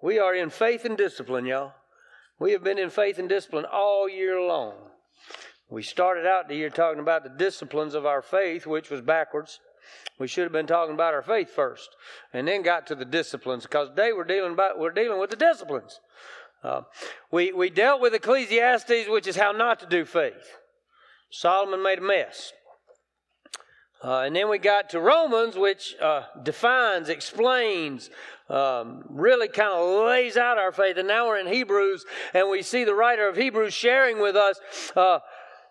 We are in faith and discipline, y'all. We have been in faith and discipline all year long. We started out the year talking about the disciplines of our faith, which was backwards. We should have been talking about our faith first, and then got to the disciplines because today we're dealing about we're dealing with the disciplines. Uh, we we dealt with Ecclesiastes, which is how not to do faith. Solomon made a mess. Uh, and then we got to Romans, which uh, defines, explains, um, really kind of lays out our faith. And now we're in Hebrews, and we see the writer of Hebrews sharing with us uh,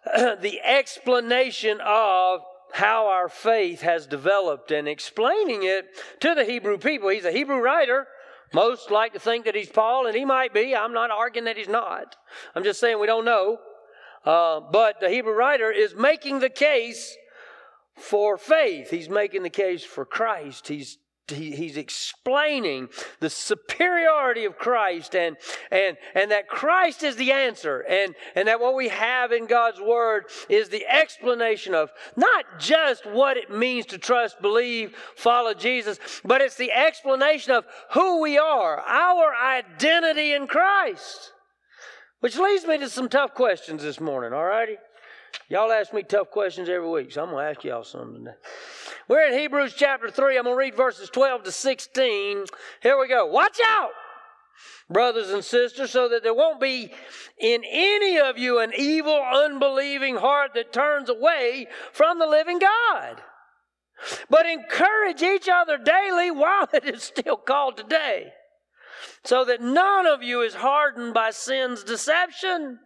the explanation of how our faith has developed and explaining it to the Hebrew people. He's a Hebrew writer. Most like to think that he's Paul, and he might be. I'm not arguing that he's not. I'm just saying we don't know. Uh, but the Hebrew writer is making the case for faith. He's making the case for Christ. He's he, he's explaining the superiority of Christ and, and, and that Christ is the answer and, and that what we have in God's Word is the explanation of not just what it means to trust, believe, follow Jesus, but it's the explanation of who we are, our identity in Christ. Which leads me to some tough questions this morning, all righty? Y'all ask me tough questions every week, so I'm going to ask y'all some today. We're in Hebrews chapter 3. I'm going to read verses 12 to 16. Here we go. Watch out, brothers and sisters, so that there won't be in any of you an evil, unbelieving heart that turns away from the living God. But encourage each other daily while it is still called today, so that none of you is hardened by sin's deception.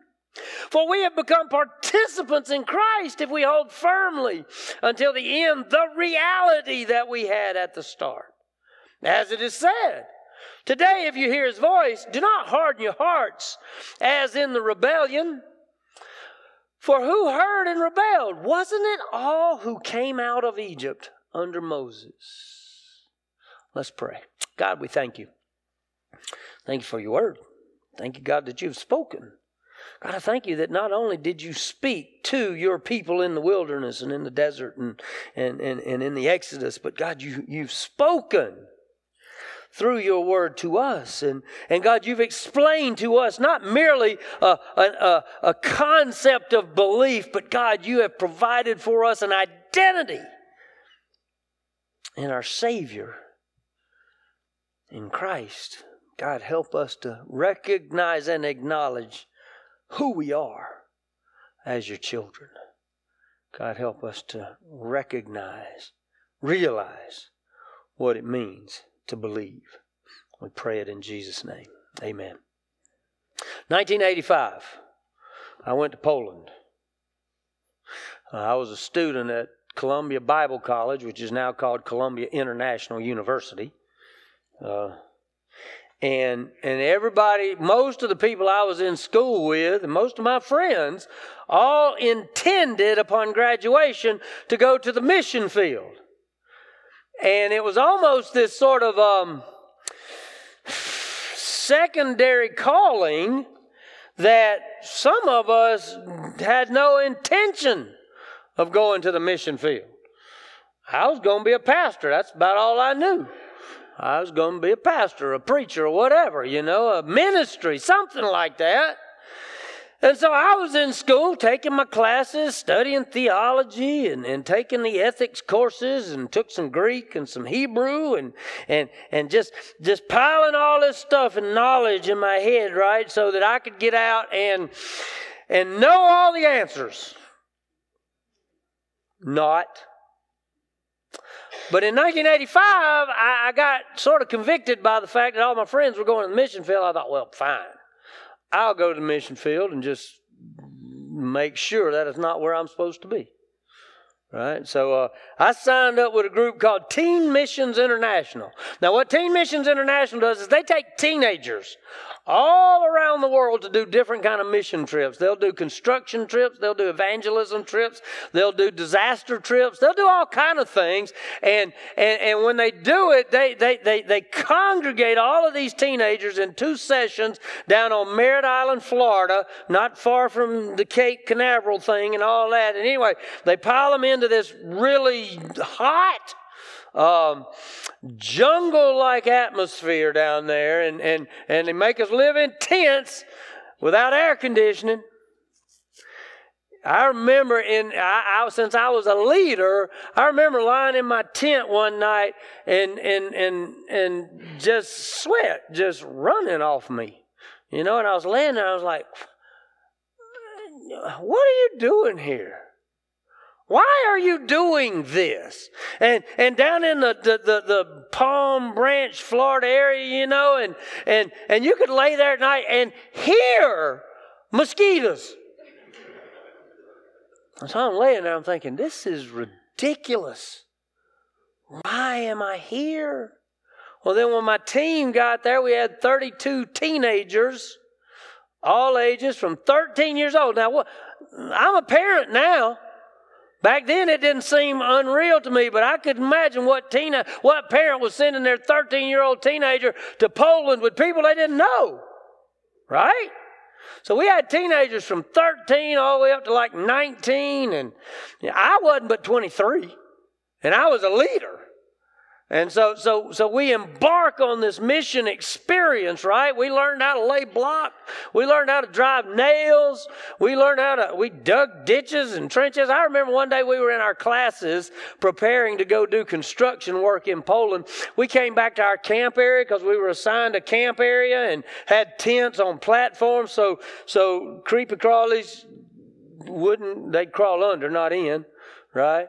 For we have become participants in Christ if we hold firmly until the end the reality that we had at the start. As it is said, Today, if you hear his voice, do not harden your hearts as in the rebellion. For who heard and rebelled? Wasn't it all who came out of Egypt under Moses? Let's pray. God, we thank you. Thank you for your word. Thank you, God, that you've spoken. God, I thank you that not only did you speak to your people in the wilderness and in the desert and, and, and, and in the Exodus, but God, you, you've spoken through your word to us. And, and God, you've explained to us not merely a, a, a, concept of belief, but God, you have provided for us an identity in our Savior, in Christ. God, help us to recognize and acknowledge who we are as your children. God, help us to recognize, realize what it means to believe. We pray it in Jesus' name. Amen. 1985, I went to Poland. Uh, I was a student at Columbia Bible College, which is now called Columbia International University. Uh, and and everybody most of the people i was in school with and most of my friends all intended upon graduation to go to the mission field. And it was almost this sort of um, secondary calling that some of us had no intention of going to the mission field. I was going to be a pastor. That's about all i knew I was going to be a pastor, a preacher, or whatever, you know, a ministry, something like that. And so I was in school taking my classes, studying theology and, and taking the ethics courses and took some Greek and some Hebrew and, and, and just, just piling all this stuff and knowledge in my head, right? So that I could get out and, and know all the answers. Not. But in 1985, I, I, got sort of convicted by the fact that all my friends were going to the mission field. I thought, well, fine. I'll go to the mission field and just make sure that it's not where I'm supposed to be. Right? So uh, I signed up with a group called Teen Missions International. Now, what Teen Missions International does is they take teenagers all around the world to do different kind of mission trips. They'll do construction trips, they'll do evangelism trips, they'll do disaster trips, they'll do all kind of things. And and, and when they do it, they, they they they congregate all of these teenagers in two sessions down on Merritt Island, Florida, not far from the Cape Canaveral thing and all that. And anyway, they pile them into this really hot um, jungle like atmosphere down there, and, and, and they make us live in tents without air conditioning. I remember in I, I, since I was a leader, I remember lying in my tent one night and and and and just sweat just running off me, you know. And I was laying there, I was like, "What are you doing here? Why are you doing this?" And and down in the the the, the Palm Branch, Florida area, you know, and and and you could lay there at night and hear mosquitoes so I'm laying there, I'm thinking, this is ridiculous. Why am I here? Well, then when my team got there, we had 32 teenagers, all ages from 13 years old. Now, what? I'm a parent now. Back then, it didn't seem unreal to me, but I could imagine what teen, what parent was sending their 13 year old teenager to Poland with people they didn't know, right? So we had teenagers from 13 all the way up to like 19, and I wasn't but 23, and I was a leader. And so, so, so we embark on this mission experience, right? We learned how to lay block. We learned how to drive nails. We learned how to, we dug ditches and trenches. I remember one day we were in our classes preparing to go do construction work in Poland. We came back to our camp area because we were assigned a camp area and had tents on platforms. So, so creepy crawlies wouldn't, they'd crawl under, not in, right?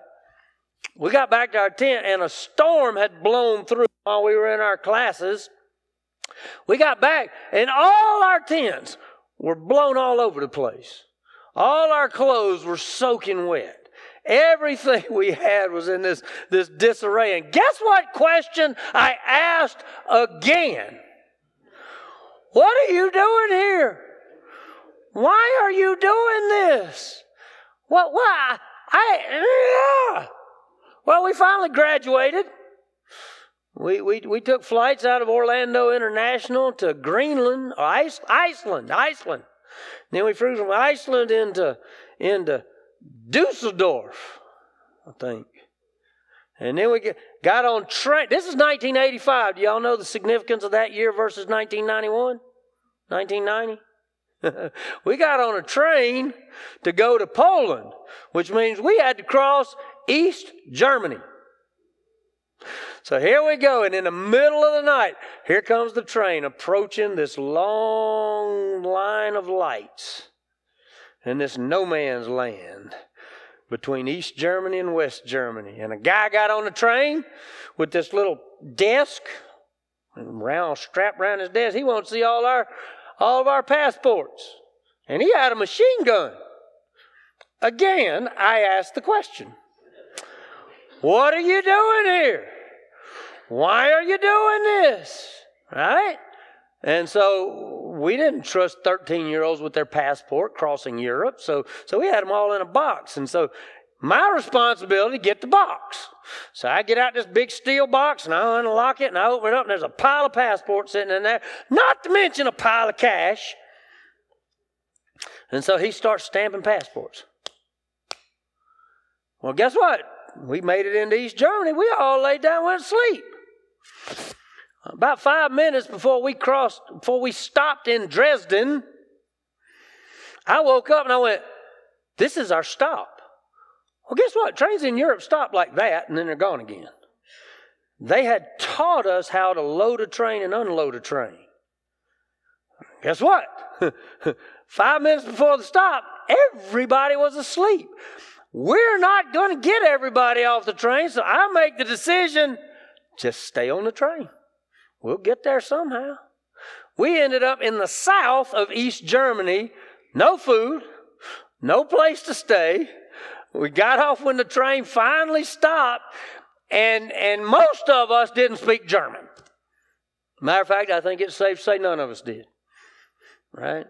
We got back to our tent and a storm had blown through while we were in our classes. We got back and all our tents were blown all over the place. All our clothes were soaking wet. Everything we had was in this, this disarray. And guess what question I asked again? What are you doing here? Why are you doing this? What? Why? I, yeah. Well, we finally graduated. We, we, we took flights out of Orlando International to Greenland, oh, or Iceland, Iceland. Then we flew from Iceland into, into Dusseldorf, I think. And then we got on train. This is 1985. Do y'all know the significance of that year versus 1991? 1990? we got on a train to go to Poland, which means we had to cross East Germany. So here we go, and in the middle of the night, here comes the train approaching this long line of lights in this no man's land between East Germany and West Germany. And a guy got on the train with this little desk round strapped around his desk. He wants to see all our all of our passports. And he had a machine gun. Again, I asked the question what are you doing here? Why are you doing this? Right? And so we didn't trust 13 year olds with their passport crossing Europe. So, so we had them all in a box. And so my responsibility get the box. So I get out this big steel box and I unlock it and I open it up and there's a pile of passports sitting in there, not to mention a pile of cash. And so he starts stamping passports. Well, guess what? We made it into East Germany. We all laid down and went to sleep. About five minutes before we crossed, before we stopped in Dresden, I woke up and I went, This is our stop. Well, guess what? Trains in Europe stop like that and then they're gone again. They had taught us how to load a train and unload a train. Guess what? Five minutes before the stop, everybody was asleep. We're not going to get everybody off the train, so I make the decision just stay on the train. We'll get there somehow. We ended up in the south of East Germany, no food, no place to stay. We got off when the train finally stopped, and, and most of us didn't speak German. Matter of fact, I think it's safe to say none of us did. Right?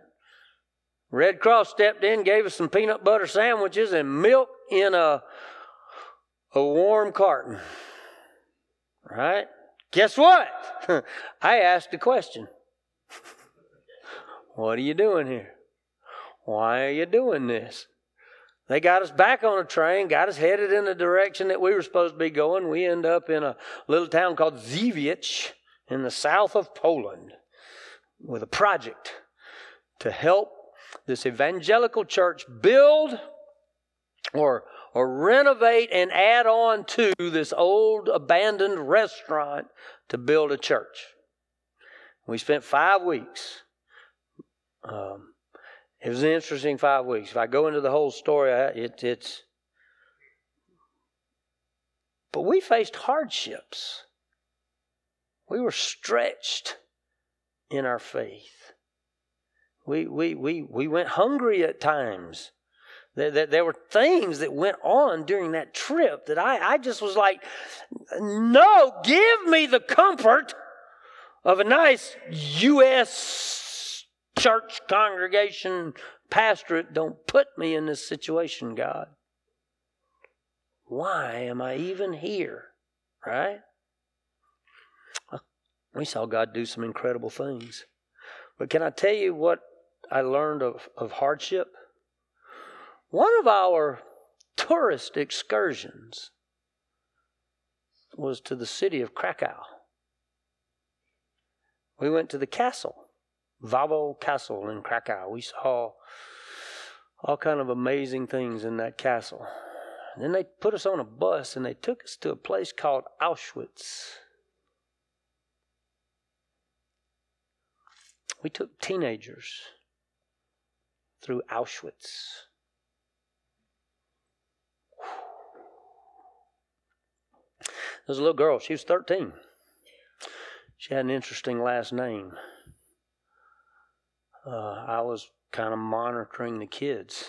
Red Cross stepped in, gave us some peanut butter sandwiches and milk in a, a warm carton. Right? Guess what? I asked a question. what are you doing here? Why are you doing this? They got us back on a train, got us headed in the direction that we were supposed to be going. We end up in a little town called Zivich in the south of Poland with a project to help this evangelical church build or or renovate and add on to this old abandoned restaurant to build a church. We spent five weeks. Um, it was an interesting five weeks. If I go into the whole story, it, it's. But we faced hardships. We were stretched in our faith. We, we, we, we went hungry at times. There, there, there, were things that went on during that trip that I, I just was like, no, give me the comfort of a nice U.S. church congregation pastorate. Don't put me in this situation, God. Why am I even here? Right? We saw God do some incredible things. But can I tell you what I learned of, of hardship? One of our tourist excursions was to the city of Krakow. We went to the castle, Wawel Castle in Krakow. We saw all kind of amazing things in that castle. And then they put us on a bus and they took us to a place called Auschwitz. We took teenagers through Auschwitz. There was a little girl, she was 13. She had an interesting last name. Uh, I was kind of monitoring the kids.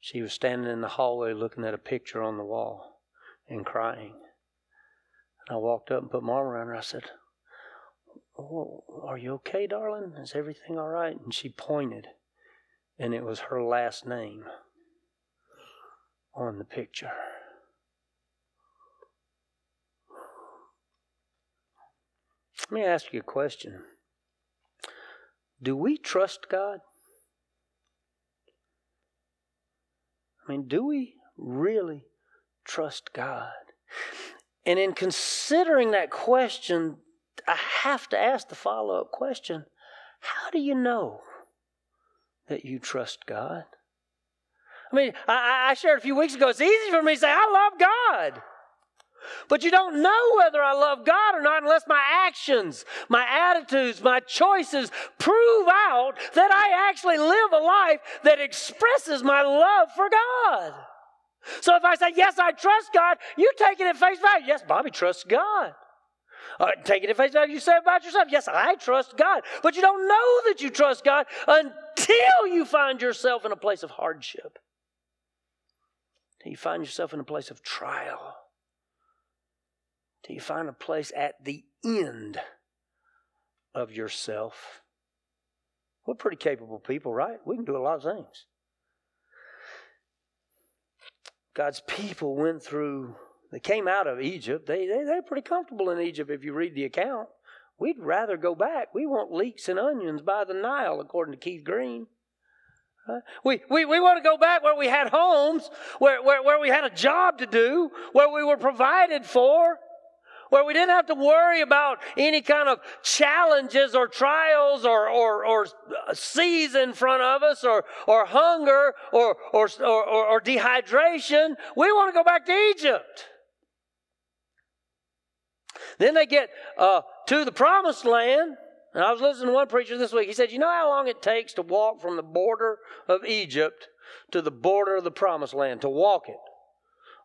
She was standing in the hallway looking at a picture on the wall and crying. And I walked up and put my arm around her. I said, oh, Are you okay, darling? Is everything all right? And she pointed, and it was her last name on the picture. Let me ask you a question. Do we trust God? I mean, do we really trust God? And in considering that question, I have to ask the follow up question How do you know that you trust God? I mean, I, I shared a few weeks ago, it's easy for me to say, I love God. But you don't know whether I love God or not unless my actions, my attitudes, my choices prove out that I actually live a life that expresses my love for God. So if I say, Yes, I trust God, you take it at face value. Yes, Bobby trusts God. Uh, take it at face value. You say about yourself, Yes, I trust God. But you don't know that you trust God until you find yourself in a place of hardship. Until you find yourself in a place of trial till you find a place at the end of yourself. We're pretty capable people, right? We can do a lot of things. God's people went through, they came out of Egypt. They, they, they're pretty comfortable in Egypt if you read the account. We'd rather go back. We want leeks and onions by the Nile, according to Keith Green. We, we, we want to go back where we had homes, where, where, where we had a job to do, where we were provided for where we didn't have to worry about any kind of challenges or trials or, or, or seas in front of us or, or hunger or, or, or, or dehydration. We want to go back to Egypt. Then they get uh, to the promised land. And I was listening to one preacher this week. He said, You know how long it takes to walk from the border of Egypt to the border of the promised land, to walk it?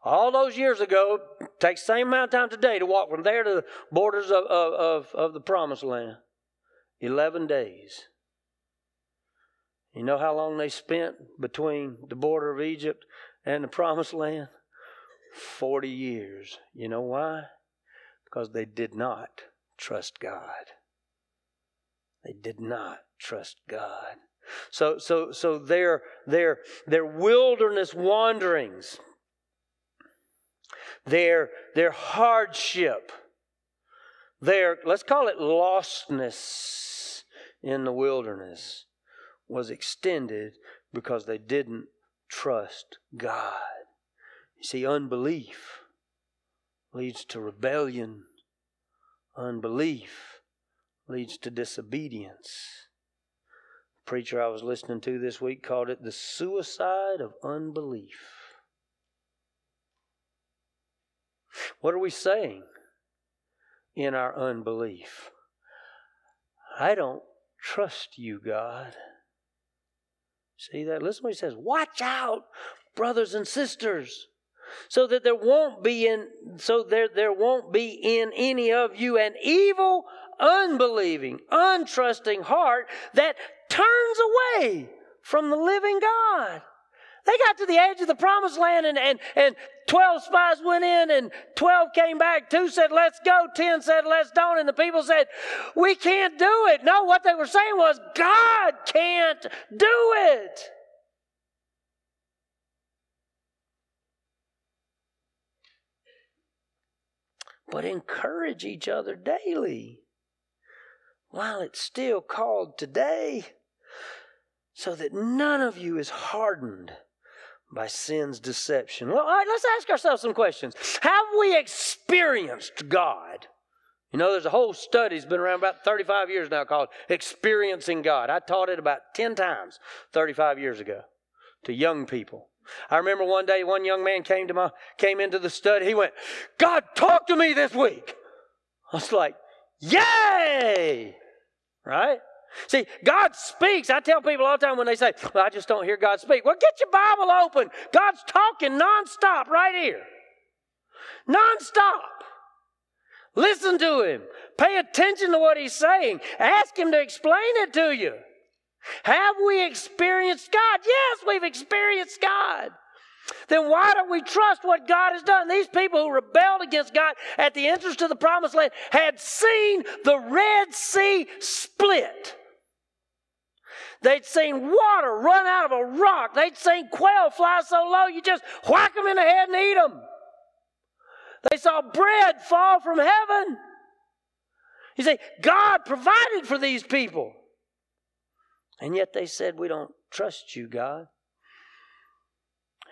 all those years ago, takes the same amount of time today to walk from there to the borders of, of, of, of the promised land. 11 days. You know how long they spent between the border of Egypt and the promised land? 40 years. You know why? Because they did not trust God. They did not trust God. So so so their their their wilderness wanderings their, their hardship, their, let's call it lostness in the wilderness, was extended because they didn't trust God. You see, unbelief leads to rebellion, unbelief leads to disobedience. The preacher I was listening to this week called it the suicide of unbelief. What are we saying in our unbelief? I don't trust you, God. See that? Listen what he says. Watch out, brothers and sisters, so that there won't be in so there there won't be in any of you an evil, unbelieving, untrusting heart that turns away from the living God. They got to the edge of the promised land and, and, and 12 spies went in and 12 came back. Two said, let's go. 10 said, let's don't. And the people said, we can't do it. No, what they were saying was, God can't do it. But encourage each other daily while it's still called today, so that none of you is hardened by sin's deception. Well, all right, let's ask ourselves some questions. Have we experienced God? You know, there's a whole study that's been around about 35 years now called Experiencing God. I taught it about 10 times 35 years ago to young people. I remember one day one young man came to my came into the study. He went, "God talked to me this week." I was like, "Yay!" Right? See, God speaks. I tell people all the time when they say, well, I just don't hear God speak. Well, get your Bible open. God's talking nonstop right here. Nonstop. Listen to Him. Pay attention to what He's saying. Ask Him to explain it to you. Have we experienced God? Yes, we've experienced God. Then why don't we trust what God has done? These people who rebelled against God at the entrance to the promised land had seen the Red Sea split. They'd seen water run out of a rock. They'd seen quail fly so low you just whack them in the head and eat them. They saw bread fall from heaven. You see, God provided for these people. And yet they said, We don't trust you, God.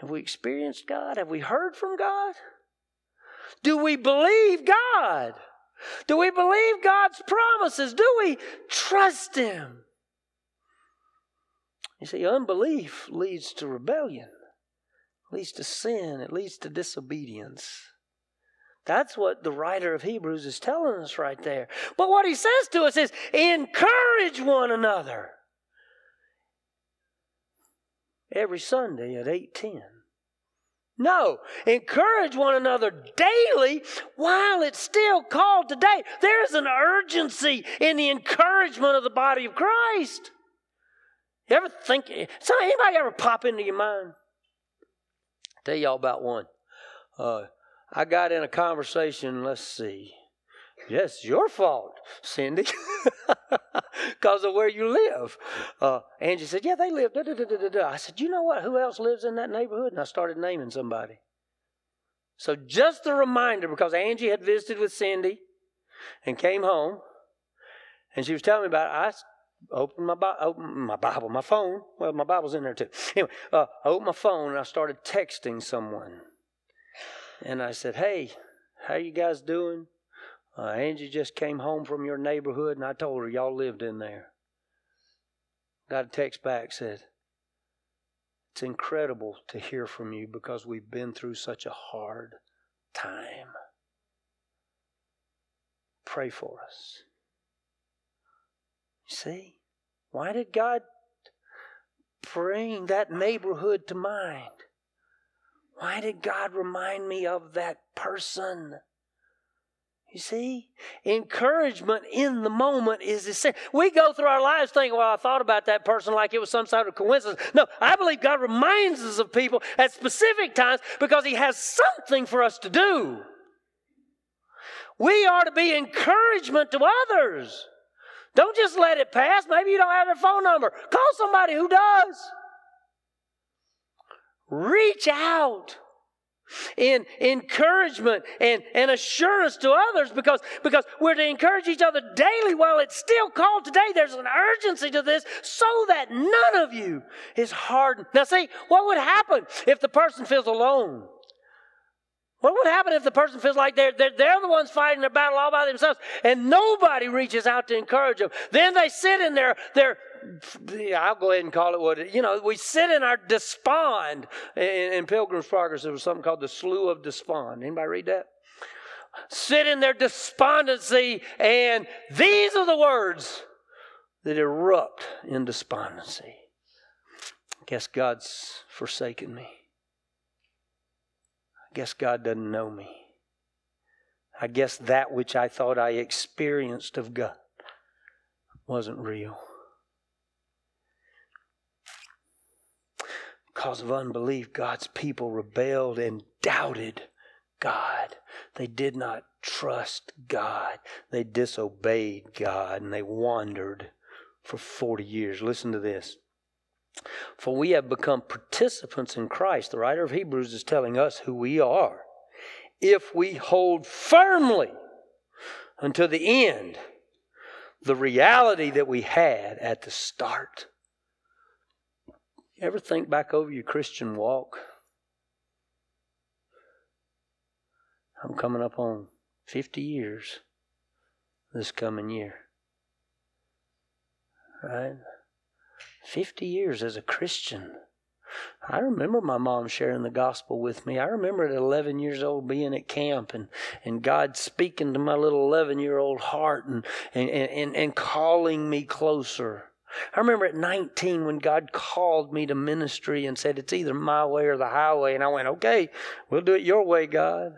Have we experienced God? Have we heard from God? Do we believe God? Do we believe God's promises? Do we trust Him? You see, unbelief leads to rebellion, leads to sin, it leads to disobedience. That's what the writer of Hebrews is telling us right there. But what he says to us is encourage one another every Sunday at 8:10. No, encourage one another daily while it's still called today. There's an urgency in the encouragement of the body of Christ. You ever think, so anybody ever pop into your mind? I'll tell y'all about one. Uh, I got in a conversation, let's see. Yes, your fault, Cindy, because of where you live. Uh, Angie said, Yeah, they live. Da, da, da, I said, You know what? Who else lives in that neighborhood? And I started naming somebody. So, just a reminder because Angie had visited with Cindy and came home, and she was telling me about it. I opened my, opened my Bible, my phone. Well, my Bible's in there too. Anyway, uh, I opened my phone and I started texting someone. And I said, Hey, how you guys doing? Uh, Angie just came home from your neighborhood, and I told her y'all lived in there. Got a text back said, It's incredible to hear from you because we've been through such a hard time. Pray for us. You see? Why did God bring that neighborhood to mind? Why did God remind me of that person? You see, encouragement in the moment is essential. We go through our lives thinking, well, I thought about that person like it was some sort of coincidence. No, I believe God reminds us of people at specific times because He has something for us to do. We are to be encouragement to others. Don't just let it pass. Maybe you don't have their phone number. Call somebody who does. Reach out. In encouragement and, and assurance to others because, because we're to encourage each other daily while it's still called today. There's an urgency to this so that none of you is hardened. Now, see, what would happen if the person feels alone? What would happen if the person feels like they're, they're, they're the ones fighting the battle all by themselves and nobody reaches out to encourage them? Then they sit in their, their I'll go ahead and call it what it, you know, we sit in our despond. In, in Pilgrim's Progress, there was something called the Slough of Despond. Anybody read that? Sit in their despondency, and these are the words that erupt in despondency. I guess God's forsaken me. I guess God doesn't know me. I guess that which I thought I experienced of God wasn't real. Because of unbelief, God's people rebelled and doubted God. They did not trust God. They disobeyed God and they wandered for 40 years. Listen to this. For we have become participants in Christ. The writer of Hebrews is telling us who we are. If we hold firmly until the end the reality that we had at the start ever think back over your Christian walk? I'm coming up on 50 years this coming year. Right? 50 years as a Christian. I remember my mom sharing the gospel with me. I remember at 11 years old being at camp and, and God speaking to my little 11 year old heart and, and, and, and calling me closer. I remember at 19 when God called me to ministry and said, It's either my way or the highway. And I went, Okay, we'll do it your way, God.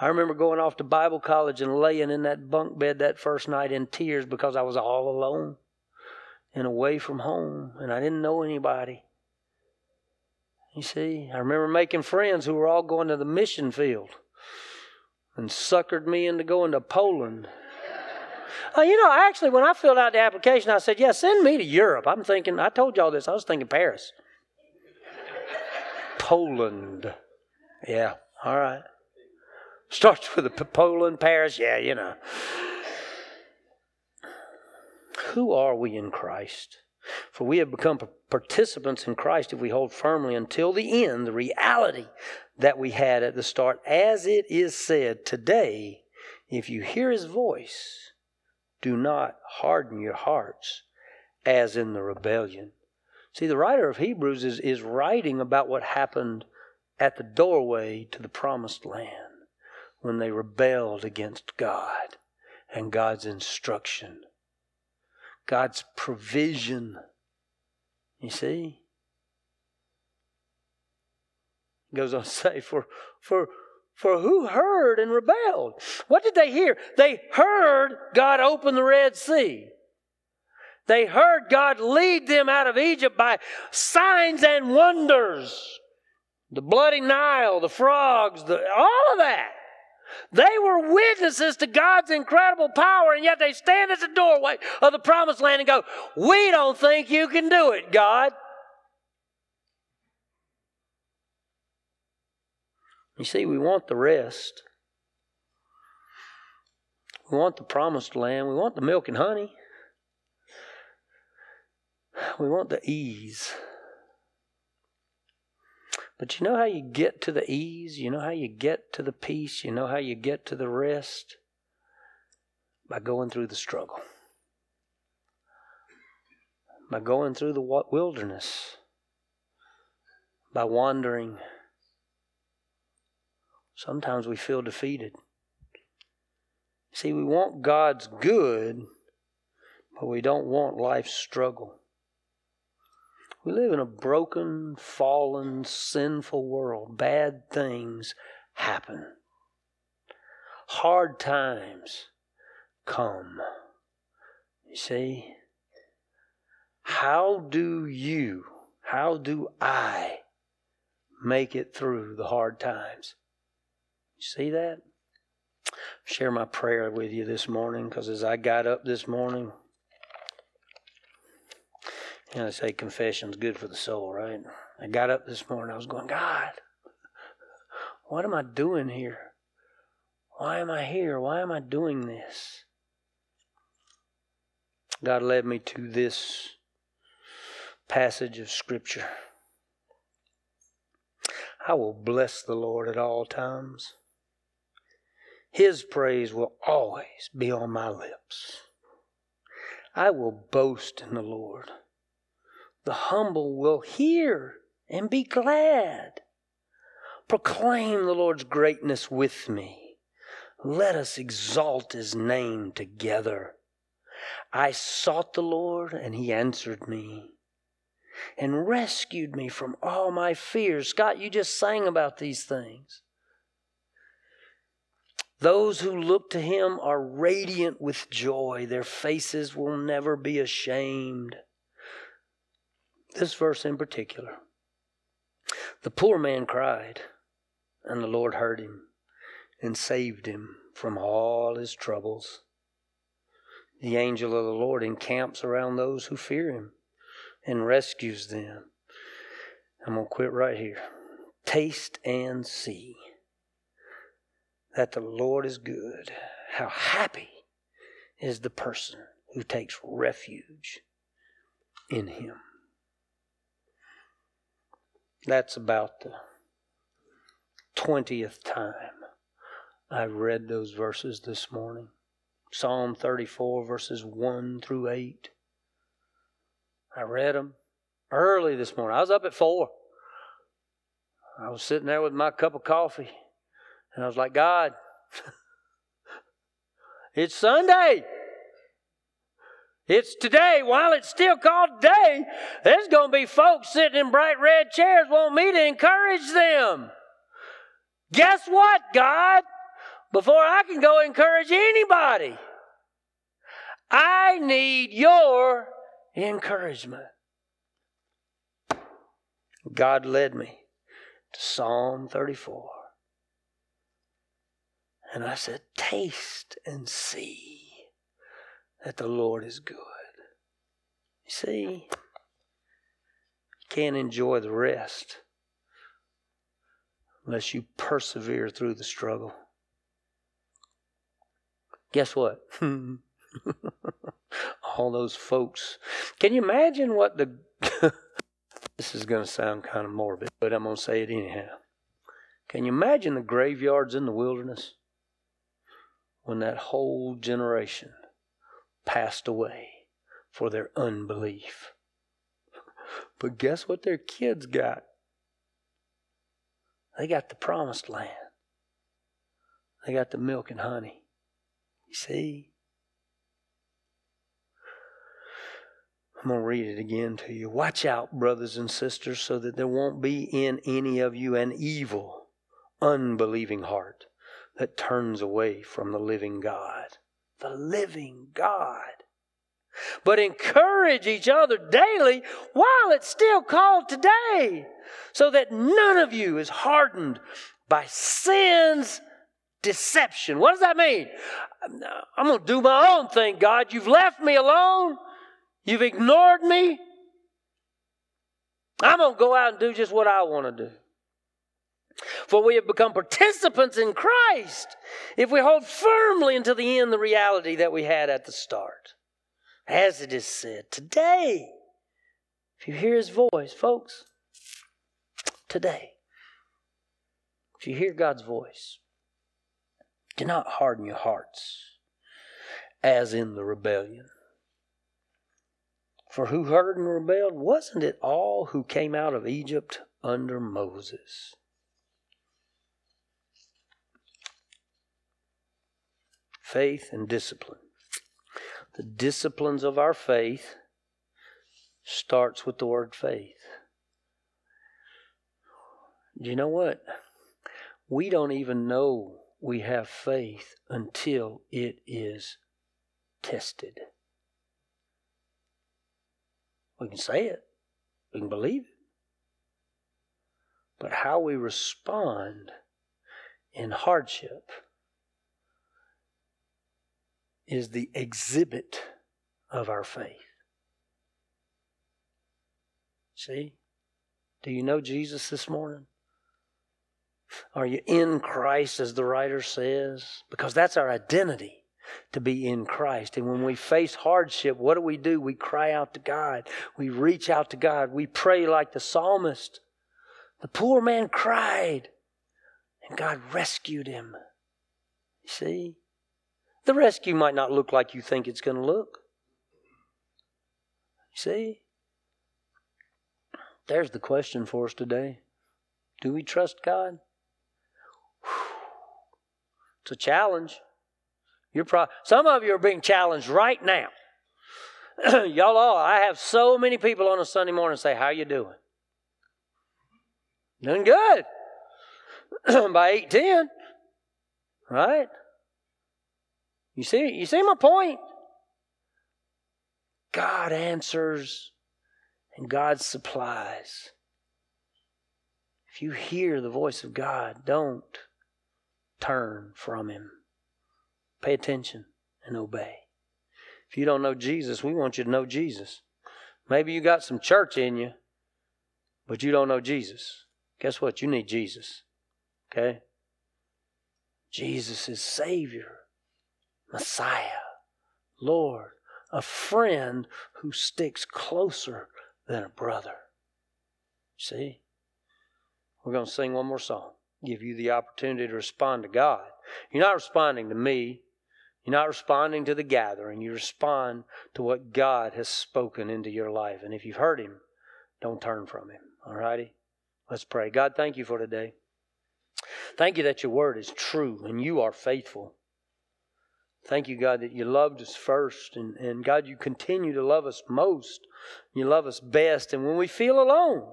I remember going off to Bible college and laying in that bunk bed that first night in tears because I was all alone and away from home and I didn't know anybody. You see, I remember making friends who were all going to the mission field and suckered me into going to Poland uh, you know, actually, when I filled out the application, I said, yeah, send me to Europe. I'm thinking, I told y'all this, I was thinking Paris. Poland. Yeah, all right. Starts with a Poland, Paris, yeah, you know. Who are we in Christ? For we have become participants in Christ if we hold firmly until the end the reality that we had at the start. As it is said, today, if you hear his voice, do not harden your hearts as in the rebellion. See, the writer of Hebrews is, is writing about what happened at the doorway to the promised land when they rebelled against God and God's instruction, God's provision. You see? He goes on to say, for, for for who heard and rebelled? What did they hear? They heard God open the Red Sea. They heard God lead them out of Egypt by signs and wonders. The bloody Nile, the frogs, the, all of that. They were witnesses to God's incredible power, and yet they stand at the doorway of the promised land and go, We don't think you can do it, God. You see, we want the rest. We want the promised land. We want the milk and honey. We want the ease. But you know how you get to the ease? You know how you get to the peace? You know how you get to the rest? By going through the struggle. By going through the wilderness. By wandering Sometimes we feel defeated. See, we want God's good, but we don't want life's struggle. We live in a broken, fallen, sinful world. Bad things happen. Hard times come. You see? How do you, how do I make it through the hard times? You see that? Share my prayer with you this morning because as I got up this morning, you know, they say confession's good for the soul, right? I got up this morning, I was going, God, What am I doing here? Why am I here? Why am I doing this? God led me to this passage of Scripture. I will bless the Lord at all times. His praise will always be on my lips. I will boast in the Lord. The humble will hear and be glad. Proclaim the Lord's greatness with me. Let us exalt his name together. I sought the Lord, and he answered me and rescued me from all my fears. Scott, you just sang about these things. Those who look to him are radiant with joy. Their faces will never be ashamed. This verse in particular. The poor man cried, and the Lord heard him and saved him from all his troubles. The angel of the Lord encamps around those who fear him and rescues them. I'm going to quit right here. Taste and see that the Lord is good. How happy is the person who takes refuge in Him. That's about the 20th time I've read those verses this morning. Psalm 34, verses 1 through 8. I read them early this morning. I was up at 4. I was sitting there with my cup of coffee and I was like, God, it's Sunday. It's today. While it's still called day, there's going to be folks sitting in bright red chairs want me to encourage them. Guess what, God? Before I can go encourage anybody, I need your encouragement. God led me to Psalm 34. And I said, Taste and see that the Lord is good. You see, you can't enjoy the rest unless you persevere through the struggle. Guess what? All those folks. Can you imagine what the. this is going to sound kind of morbid, but I'm going to say it anyhow. Can you imagine the graveyards in the wilderness? When that whole generation passed away for their unbelief. But guess what their kids got? They got the promised land. They got the milk and honey. You see? I'm going to read it again to you. Watch out, brothers and sisters, so that there won't be in any of you an evil, unbelieving heart that turns away from the living God. The living God. But encourage each other daily while it's still called today, so that none of you is hardened by sin's deception. What does that mean? I'm going to do my own thing, God. You've left me alone. You've ignored me. I'm going to go out and do just what I want to do. For we have become participants in Christ if we hold firmly until the end the reality that we had at the start. As it is said, today, if you hear his voice, folks, today, if you hear God's voice, do not harden your hearts as in the rebellion. For who heard and rebelled? Wasn't it all who came out of Egypt under Moses? Faith and discipline. The disciplines of our faith starts with the word faith. Do you know what? We don't even know we have faith until it is tested. We can say it, we can believe it. But how we respond in hardship is the exhibit of our faith. See? Do you know Jesus this morning? Are you in Christ, as the writer says? Because that's our identity to be in Christ. And when we face hardship, what do we do? We cry out to God. We reach out to God. We pray like the psalmist. The poor man cried, and God rescued him. You see? The rescue might not look like you think it's going to look. You see? There's the question for us today. Do we trust God? It's a challenge. You're pro- Some of you are being challenged right now. Y'all all, I have so many people on a Sunday morning say, How you doing? Doing good. By 810. Right? You see, you see my point? God answers and God supplies. If you hear the voice of God, don't turn from Him. Pay attention and obey. If you don't know Jesus, we want you to know Jesus. Maybe you got some church in you, but you don't know Jesus. Guess what? You need Jesus. Okay? Jesus is Savior, Messiah, Lord, a friend who sticks closer than a brother. See? We're going to sing one more song, give you the opportunity to respond to God. You're not responding to me. You're not responding to the gathering. You respond to what God has spoken into your life. And if you've heard Him, don't turn from Him. All righty? Let's pray. God, thank you for today. Thank you that your word is true and you are faithful. Thank you, God, that you loved us first. And, and God, you continue to love us most. You love us best. And when we feel alone,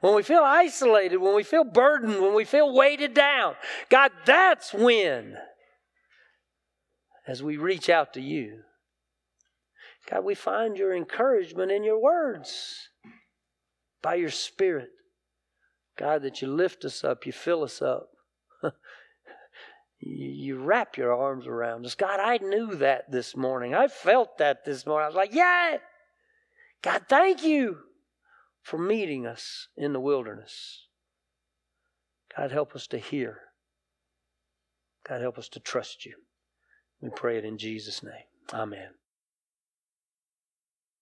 when we feel isolated, when we feel burdened, when we feel weighted down, God, that's when, as we reach out to you, God, we find your encouragement in your words by your Spirit. God, that you lift us up, you fill us up. you, wrap your arms around us. God, I knew that this morning. I felt that this morning. I was like, yeah. God, thank you for meeting us in the wilderness. God, help us to hear. God, help us to trust you. We pray it in Jesus' name. Amen.